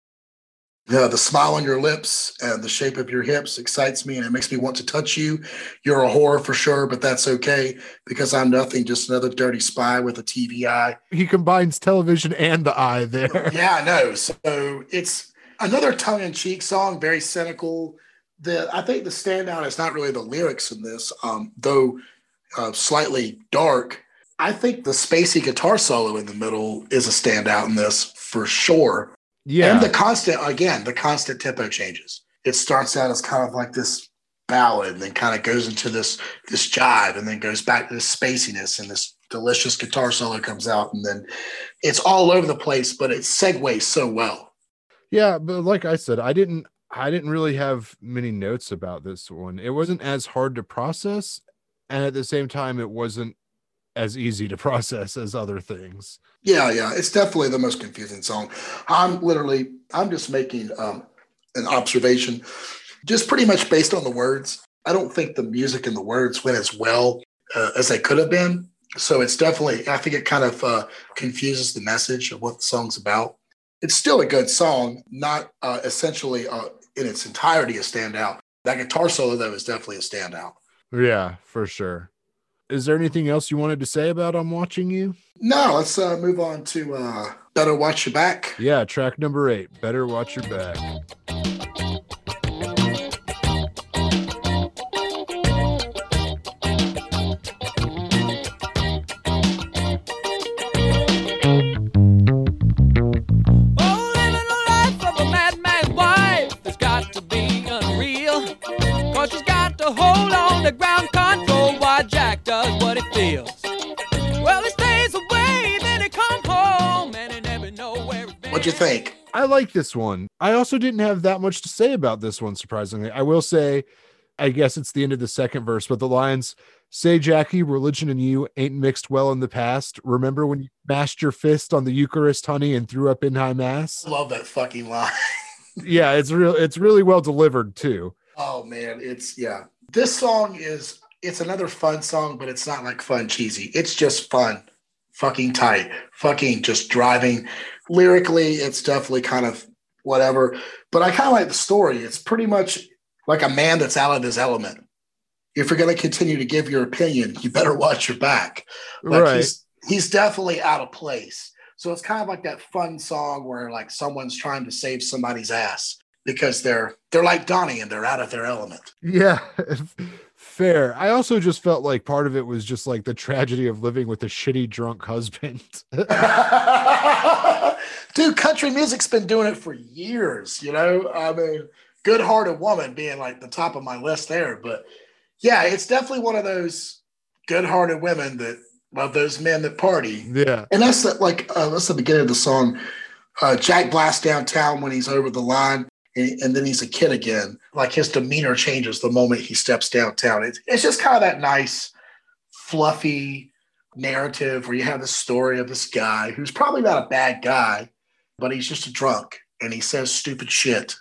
the, the smile on your lips and the shape of your hips excites me and it makes me want to touch you. You're a whore for sure, but that's okay because I'm nothing, just another dirty spy with a TV eye. He combines television and the eye there. Yeah, I know. So it's another tongue in cheek song, very cynical. The I think the standout is not really the lyrics in this, um, though uh, slightly dark. I think the spacey guitar solo in the middle is a standout in this for sure. Yeah. And the constant, again, the constant tempo changes. It starts out as kind of like this ballad and then kind of goes into this this jive and then goes back to this spaciness and this delicious guitar solo comes out and then it's all over the place, but it segues so well. Yeah, but like I said, I didn't I didn't really have many notes about this one. It wasn't as hard to process, and at the same time, it wasn't as easy to process as other things. Yeah, yeah, it's definitely the most confusing song. I'm literally, I'm just making um, an observation, just pretty much based on the words. I don't think the music and the words went as well uh, as they could have been. So it's definitely, I think it kind of uh, confuses the message of what the song's about. It's still a good song, not uh, essentially uh, in its entirety a standout. That guitar solo, though, is definitely a standout. Yeah, for sure. Is there anything else you wanted to say about I'm Watching You? No, let's uh, move on to uh, Better Watch Your Back. Yeah, track number eight, Better Watch Your Back. Hold on to ground control while Jack does what he feels. Well, he stays away, then he comes home, and he never know where he's. What'd you think? I like this one. I also didn't have that much to say about this one, surprisingly. I will say, I guess it's the end of the second verse, but the lines say, Jackie, religion and you ain't mixed well in the past. Remember when you mashed your fist on the Eucharist, honey, and threw up in high mass? I love that fucking line. yeah, it's real. It's really well delivered too. Oh man, it's yeah. This song is it's another fun song, but it's not like fun cheesy. It's just fun, fucking tight, fucking just driving. Lyrically, it's definitely kind of whatever. But I kind of like the story. It's pretty much like a man that's out of his element. If you're going to continue to give your opinion, you better watch your back. Like right. he's he's definitely out of place. So it's kind of like that fun song where like someone's trying to save somebody's ass because they're they're like Donnie and they're out of their element. Yeah, fair. I also just felt like part of it was just like the tragedy of living with a shitty drunk husband. Dude, country music's been doing it for years, you know? I mean, good hearted woman being like the top of my list there. But yeah, it's definitely one of those good hearted women that love those men that party. yeah. And that's the, like, uh, that's the beginning of the song. Uh, Jack Blast downtown when he's over the line. And, then he's a kid again. Like his demeanor changes the moment he steps downtown. It's, it's just kind of that nice, fluffy narrative where you have this story of this guy who's probably not a bad guy, but he's just a drunk and he says stupid shit.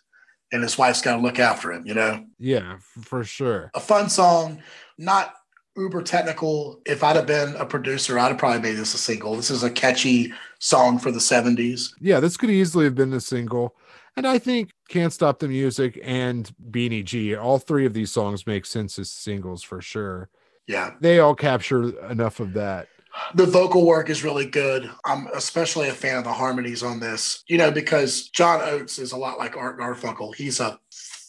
And his wife's got to look after him, you know? Yeah, for sure. A fun song, not uber technical. If I'd have been a producer, I'd have probably made this a single. This is a catchy song for the 70s. Yeah, this could easily have been a single. And I think Can't Stop the Music and Beanie G, all three of these songs make sense as singles for sure. Yeah. They all capture enough of that. The vocal work is really good. I'm especially a fan of the harmonies on this, you know, because John Oates is a lot like Art Garfunkel. He's a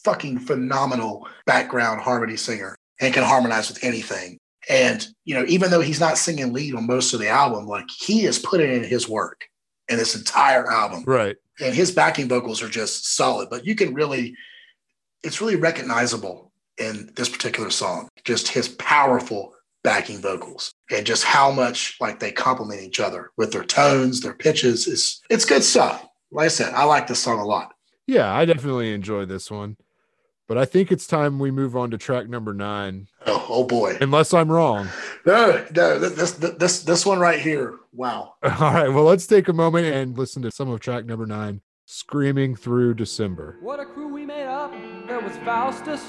fucking phenomenal background harmony singer and can harmonize with anything. And, you know, even though he's not singing lead on most of the album, like he is putting in his work in this entire album. Right. And his backing vocals are just solid, but you can really, it's really recognizable in this particular song. Just his powerful backing vocals and just how much like they complement each other with their tones, their pitches. It's it's good stuff. Like I said, I like this song a lot. Yeah, I definitely enjoy this one. But I think it's time we move on to track number nine, Oh, oh boy. unless I'm wrong. No, no, this this this one right here. Wow. All right, well, let's take a moment and listen to some of track number nine, Screaming Through December. What a crew we made up. There was Faustus.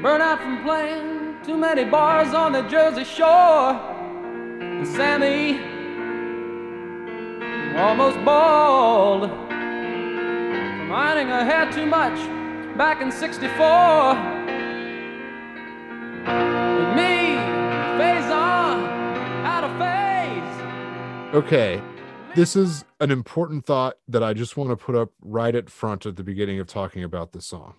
Burnout from playing too many bars on the Jersey Shore. And Sammy almost bald from ironing her hair too much back in 64. With me, phase on, out of phase. Okay, this is an important thought that I just want to put up right at front at the beginning of talking about the song.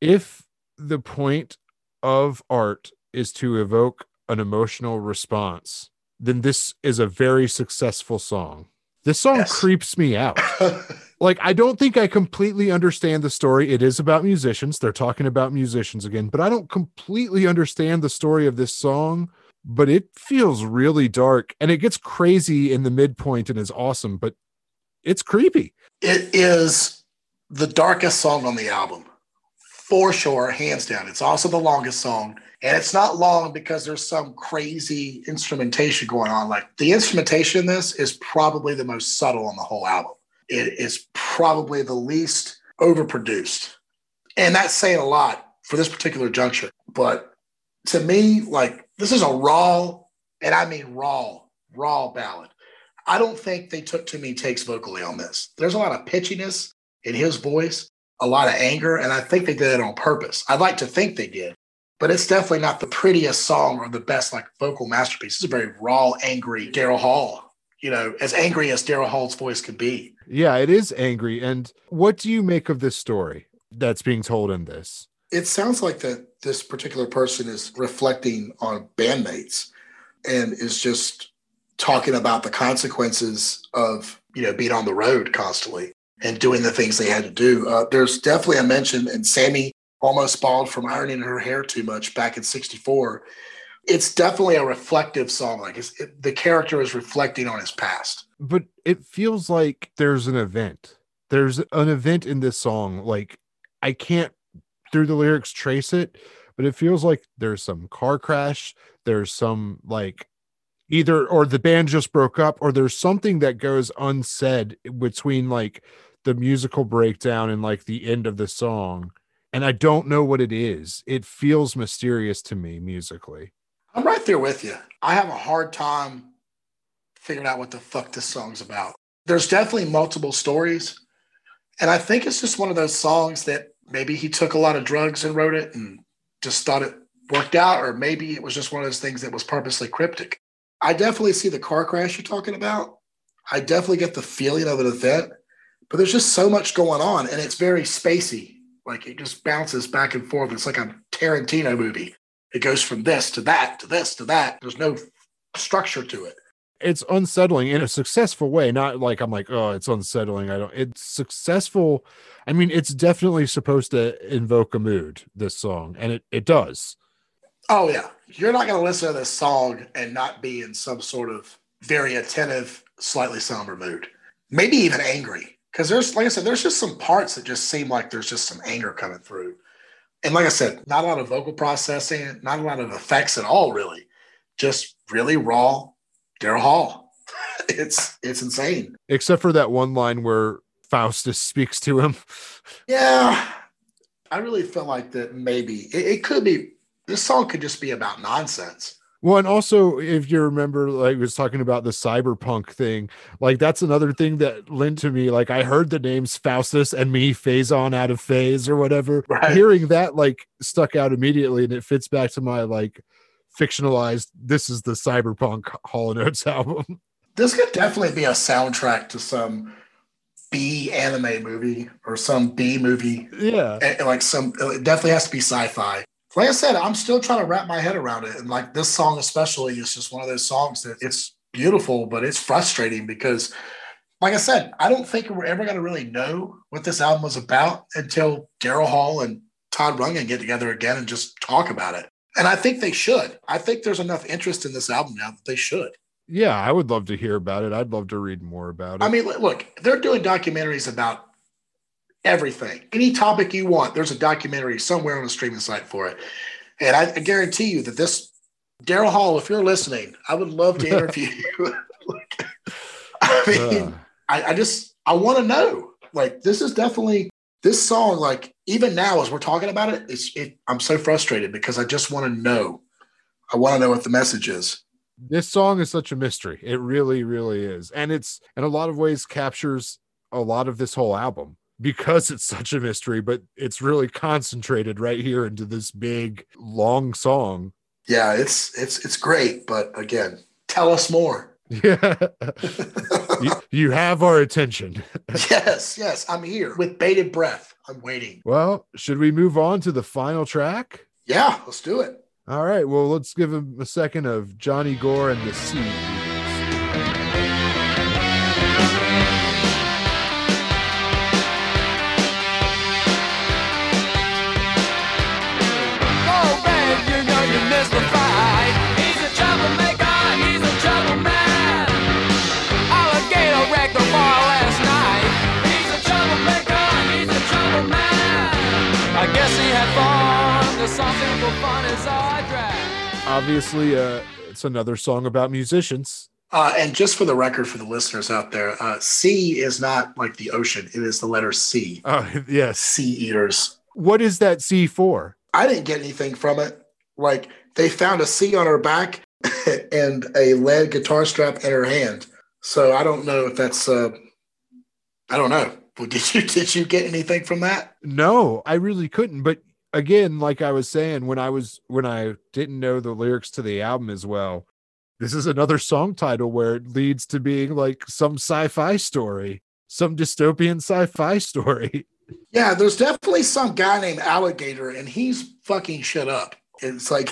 If the point of art is to evoke an emotional response, then this is a very successful song. This song Yes. creeps me out. like I don't think I completely understand the story. It is about musicians. They're talking about musicians again, but I don't completely understand the story of this song. But it feels really dark and it gets crazy in the midpoint and is awesome, but it's creepy. it is the darkest song on the album for sure, hands down. It's also the longest song. And it's not long because there's some crazy instrumentation going on. Like the instrumentation in this is probably the most subtle on the whole album. It is probably the least overproduced. And that's saying a lot for this particular juncture. But to me, like this is a raw, and I mean raw, raw ballad. I don't think they took too many takes vocally on this. There's a lot of pitchiness in his voice, a lot of anger, and I think they did it on purpose. I'd like to think they did, but it's definitely not the prettiest song or the best like vocal masterpiece. It's a very raw, angry Daryl Hall. You know, as angry as Daryl Hall's voice could be. Yeah, it is angry. And what do you make of this story that's being told in this? It sounds like that this particular person is reflecting on bandmates and is just talking about the consequences of you know being on the road constantly and doing the things they had to do. Uh, there's definitely a mention, and Sammy almost bald from ironing her hair too much back in '64. It's definitely a reflective song. Like it, the character is reflecting on his past. But it feels like there's an event. There's an event in this song. Like I can't through the lyrics trace it, but it feels like there's some car crash, there's some like either or the band just broke up or there's something that goes unsaid between like the musical breakdown and like the end of the song and I don't know what it is. It feels mysterious to me musically. I'm right there with you. I have a hard time figuring out what the fuck this song's about. There's definitely multiple stories. And I think it's just one of those songs that maybe he took a lot of drugs and wrote it and just thought it worked out, or maybe it was just one of those things that was purposely cryptic. I definitely see the car crash you're talking about. I definitely get the feeling of an event, but there's just so much going on and it's very spacey. Like it just bounces back and forth. It's like a Tarantino movie. It goes from this to that to this to that. There's no structure to it. It's unsettling in a successful way not like i'm like oh it's unsettling. I don't it's successful. I mean it's definitely supposed to invoke a mood this song and it, it does. Oh yeah. You're not going to listen to this song and not be in some sort of very attentive slightly somber mood. Maybe even angry. Because there's like i said there's just some parts that just seem like there's just some anger coming through and like i said not a lot of vocal processing not a lot of effects at all really just really raw Daryl Hall. it's it's insane. Except for that one line where Faustus speaks to him. Yeah. I really feel like that maybe it, it could be this song could just be about nonsense. Well, and also, if you remember, like we was talking about the cyberpunk thing, like that's another thing that lent to me. Like I heard the names Faustus and me phase on out of phase or whatever. Right. Hearing that like stuck out immediately, and it fits back to my like fictionalized this is the cyberpunk Hall and Oates album. This could definitely be a soundtrack to some B anime movie or some B movie. Yeah. And like some it definitely has to be sci-fi. Like I said, I'm still trying to wrap my head around it. And like this song especially is just one of those songs that it's beautiful, but it's frustrating because like I said, I don't think we're ever going to really know what this album was about until Daryl Hall and Todd Rundgren get together again and just talk about it. And I think they should. I think there's enough interest in this album now that they should. Yeah, I would love to hear about it. I'd love to read more about it. I mean, look, they're doing documentaries about everything. Any topic you want, there's a documentary somewhere on a streaming site for it. And I, I guarantee you that this Daryl Hall, if you're listening, I would love to interview you. I mean, uh. I, I just I want to know. Like, this is definitely this song, like even now as we're talking about it, it's it, I'm so frustrated because I just want to know. I want to know what the message is. This song is such a mystery. It really, really is. And it's in a lot of ways captures a lot of this whole album because it's such a mystery, but it's really concentrated right here into this big long song. Yeah, it's it's it's great, but again, tell us more. Yeah. you, you, have our attention. yes, yes. I'm here with bated breath. I'm waiting. Well, should we move on to the final track? Yeah, let's do it. All right. Well, let's give him a second of Johnny Gore and the Sea. Song. To some people, fun is a drag. Obviously, uh, it's another song about musicians. Uh, and just for the record, for the listeners out there, uh, C is not like the ocean. It is the letter C. Oh, yes. C eaters. What is that C for? I didn't get anything from it. Like they found a C on her back and a lead guitar strap in her hand. So I don't know if that's. Uh, I don't know. Well, did you did you get anything from that? No, I really couldn't. But again, like I was saying, when I was when I didn't know the lyrics to the album as well, this is another song title where it leads to being like some sci-fi story, some dystopian sci-fi story. Yeah, there's definitely some guy named Alligator, and he's fucking shit up. It's like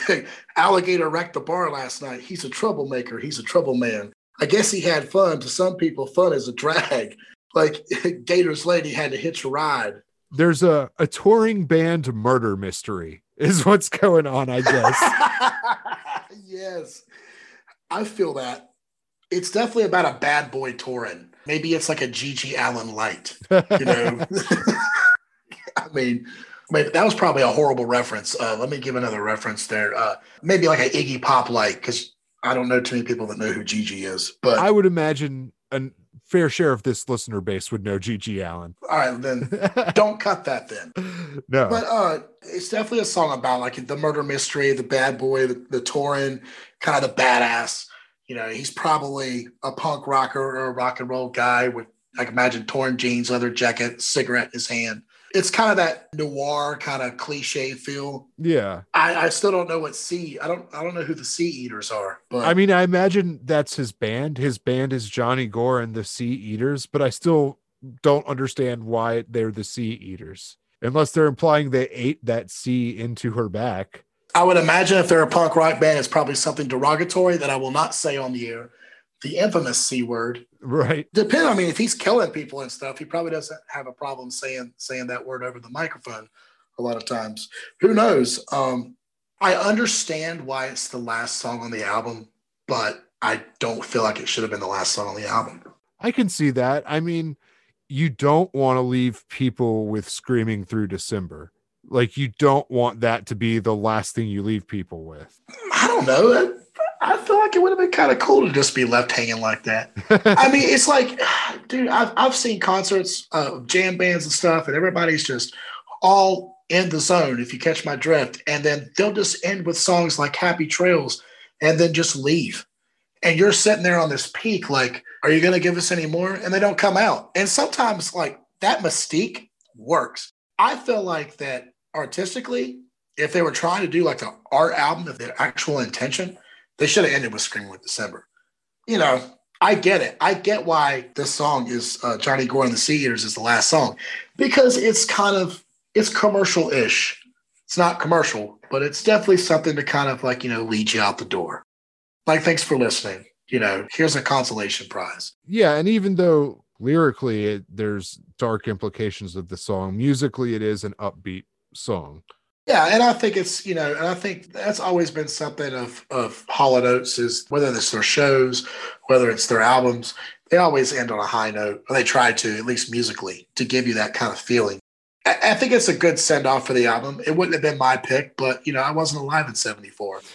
Alligator wrecked the bar last night. He's a troublemaker. He's a trouble man. I guess he had fun. To some people, fun is a drag. Like Gator's lady had to hitch a ride. There's a, a touring band murder mystery, is what's going on, I guess. yes, I feel that. It's definitely about a bad boy touring. Maybe it's like a GG Allen light, you know. I mean, I mean, that was probably a horrible reference. Uh, let me give another reference there. Uh, maybe like an Iggy Pop light, because I don't know too many people that know who GG is. But I would imagine a fair share of this listener base would know GG Allen. all right, then don't cut that then. no. But uh, it's definitely a song about like the murder mystery, the bad boy, the, the touring, kind of the badass. You know, he's probably a punk rocker or a rock and roll guy with, I can imagine, torn jeans, leather jacket, cigarette in his hand. It's kind of that noir kind of cliche feel. yeah. I, I still don't know what sea. I don't. I don't know who the C Eaters are. But I mean, I imagine that's his band. His band is Johnny Gore and the C Eaters, but I still don't understand why they're the Sea Eaters. Unless they're implying they ate that sea into her back. I would imagine if they're a punk rock band, it's probably something derogatory that I will not say on the air. The infamous C word. Right. Depend. I mean, if he's killing people and stuff, he probably doesn't have a problem saying saying that word over the microphone. A lot of times, who knows? Um, I understand why it's the last song on the album, but I don't feel like it should have been the last song on the album. I can see that. I mean, you don't want to leave people with screaming through December. Like you don't want that to be the last thing you leave people with. I don't know. I, feel like it would have been kind of cool to just be left hanging like that. I mean, it's like, dude, I've, I've seen concerts of jam bands and stuff, and everybody's just all in the zone, if you catch my drift. And then they'll just end with songs like Happy Trails and then just leave. And you're sitting there on this peak, like, are you going to give us any more? And they don't come out. And sometimes, like, that mystique works. I feel like that artistically, if they were trying to do like the art album, if their actual intention, they should have ended with Screaming with December. You know, I get it. I get why this song is uh, Johnny Gore and the C Eaters is the last song because it's kind of it's commercial ish. It's not commercial, but it's definitely something to kind of like you know lead you out the door. Like, thanks for listening. You know, here's a consolation prize. yeah, and even though lyrically it, there's dark implications of the song, musically it is an upbeat song. Yeah, and I think it's you know, and I think that's always been something of of Hall and Oates is whether it's their shows, whether it's their albums, they always end on a high note, or they try to at least musically to give you that kind of feeling. I, I think it's a good send off for the album. It wouldn't have been my pick, but you know, I wasn't alive in '74.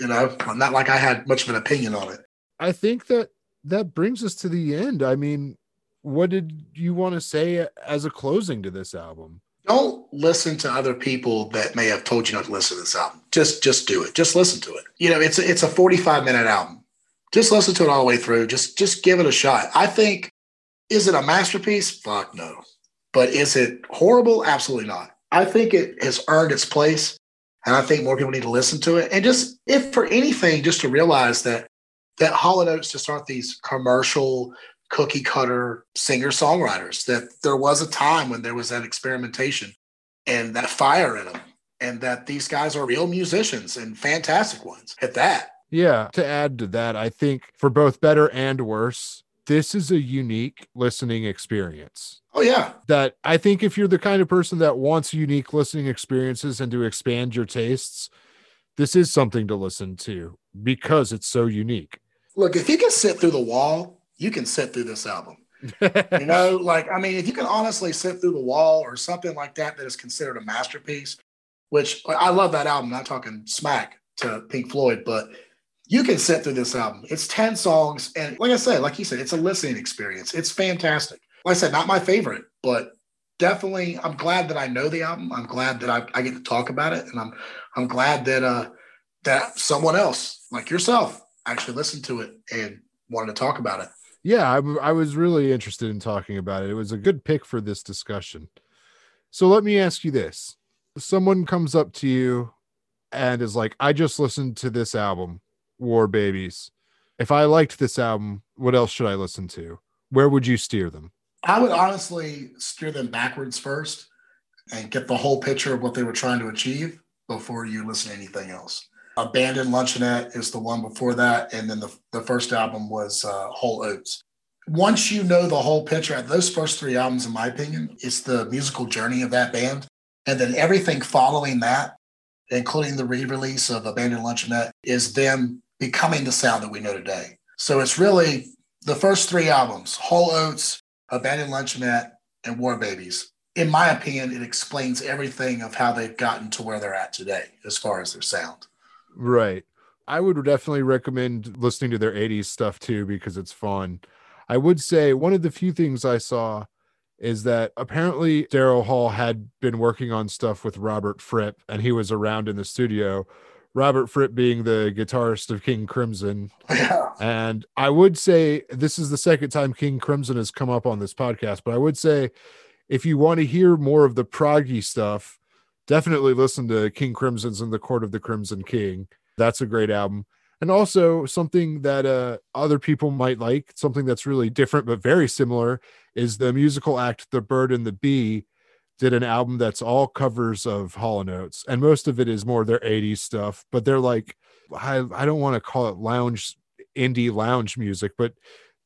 you know, not like I had much of an opinion on it. I think that that brings us to the end. I mean, what did you want to say as a closing to this album? Don't listen to other people that may have told you not to listen to this album. Just just do it. Just listen to it. You know, it's a, it's a 45 minute album. Just listen to it all the way through. Just just give it a shot. I think is it a masterpiece? Fuck no. But is it horrible? Absolutely not. I think it has earned its place and I think more people need to listen to it. And just if for anything just to realize that that Hall and Oates just aren't these commercial cookie cutter singer songwriters that there was a time when there was that experimentation and that fire in them and that these guys are real musicians and fantastic ones at that Yeah, to add to that, I think for both better and worse, this is a unique listening experience. oh yeah That I think if you're the kind of person that wants unique listening experiences and to expand your tastes, this is something to listen to because it's so unique. look if you can sit through the wall you can sit through this album you know, like I mean, if you can honestly sit through the wall or something like that that is considered a masterpiece, which I love that album. I'm not talking smack to Pink Floyd, but you can sit through this album. It's 10 songs. And like I said, like you said, it's a listening experience. It's fantastic. Like I said, not my favorite, but definitely I'm glad that I know the album. I'm glad that I, I get to talk about it. And I'm I'm glad that uh that someone else like yourself actually listened to it and wanted to talk about it. Yeah, I, I was really interested in talking about it. It was a good pick for this discussion. So let me ask you this. Someone comes up to you and is like, I just listened to this album, War Babies. If I liked this album, what else should I listen to? Where would you steer them? I would honestly steer them backwards first and get the whole picture of what they were trying to achieve before you listen to anything else. Abandoned Luncheonette is the one before that. And then the, the first album was uh, Whole Oats. Once you know the whole picture, those first three albums, in my opinion, it's the musical journey of that band. And then everything following that, including the re release of Abandoned Luncheonette, is them becoming the sound that we know today. So it's really the first three albums Whole Oats, Abandoned Luncheonette, and War Babies. In my opinion, it explains everything of how they've gotten to where they're at today as far as their sound. Right. I would definitely recommend listening to their 80s stuff too because it's fun. I would say one of the few things I saw is that apparently Daryl Hall had been working on stuff with Robert Fripp and he was around in the studio. Robert Fripp being the guitarist of King Crimson. Yeah. And I would say this is the second time King Crimson has come up on this podcast, but I would say if you want to hear more of the proggy stuff, definitely listen to King Crimson's and the Court of the Crimson King. That's a great album. And also something that uh, other people might like, something that's really different but very similar, is the musical act The Bird and the Bee did an album that's all covers of Hall and Oates, and most of it is more their 80s stuff, but they're like, I, I don't want to call it lounge, indie lounge music, but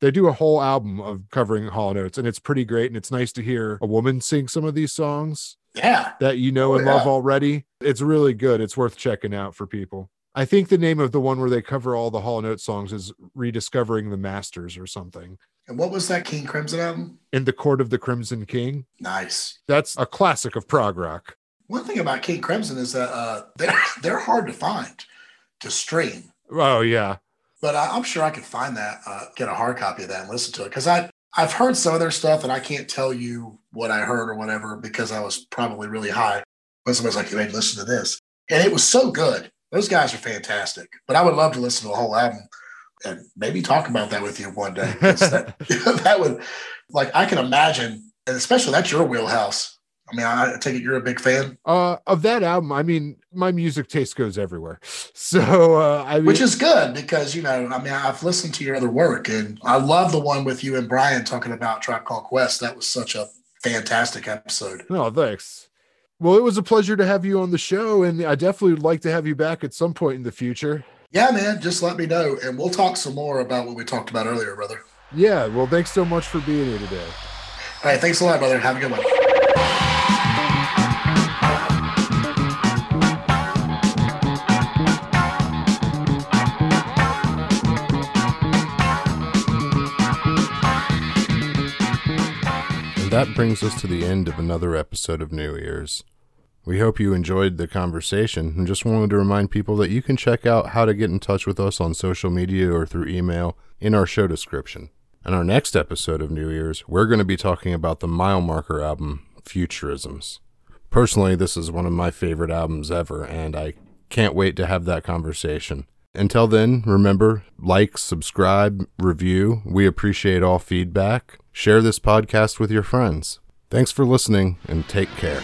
they do a whole album of covering Hall and Oates, and it's pretty great. And it's nice to hear a woman sing some of these songs Yeah. that you know Oh, and love already. It's really good. It's worth checking out for people. I think the name of the one where they cover all the Hall and Oates songs is Rediscovering the Masters or something. And what was that King Crimson album? In the Court of the Crimson King. Nice. That's a classic of prog rock. One thing about King Crimson is that uh, they're they're hard to find to stream, Oh yeah. But I, I'm sure I could find that, uh, get a hard copy of that and listen to it because I I've heard some of their stuff and I can't tell you what I heard or whatever because I was probably really high But somebody's like, "You made listen to this," and it was so good. Those guys are fantastic. But I would love to listen to the whole album and maybe talk about that with you one day. That, that would, like, I can imagine, and especially that's your wheelhouse. I mean, I, I take it you're a big fan. Uh of that album, I mean, my music taste goes everywhere. So uh I mean which is good because you know i mean i've listened to your other work and i love the one with you and brian talking about tribe called quest that was such a fantastic episode no thanks. Well, it was a pleasure to have you on the show, and I definitely would like to have you back at some point in the future. yeah man just let me know and we'll talk some more about what we talked about earlier brother Yeah, well, thanks so much for being here today. all right thanks a lot brother have a good one And that brings us to the end of another episode of New Ears. We hope you enjoyed the conversation and just wanted to remind people that you can check out how to get in touch with us on social media or through email in our show description. In our next episode of New Ears, we're going to be talking about the mile marker album, Futurisms. Personally, this is one of my favorite albums ever, and I can't wait to have that conversation. Until then, remember like, subscribe, review. We appreciate all feedback. Share this podcast with your friends. Thanks for listening and take care.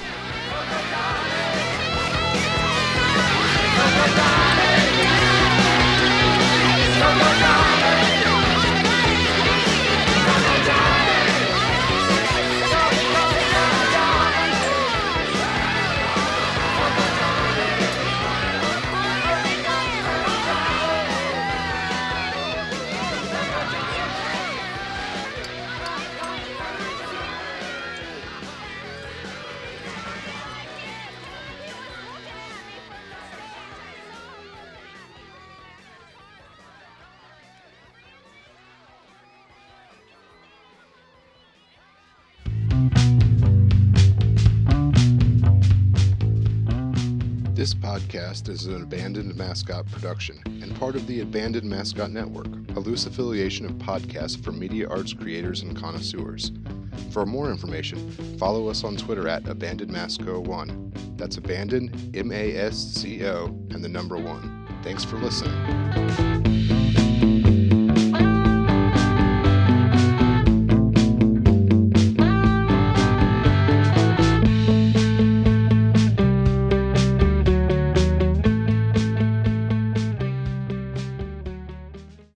Podcast is an Abandoned Mascot production and part of the Abandoned Mascot Network, a loose affiliation of podcasts for media arts creators and connoisseurs. For more information, follow us on Twitter at AbandonedMasco1. That's Abandoned, M A S C O, and the number one. Thanks for listening.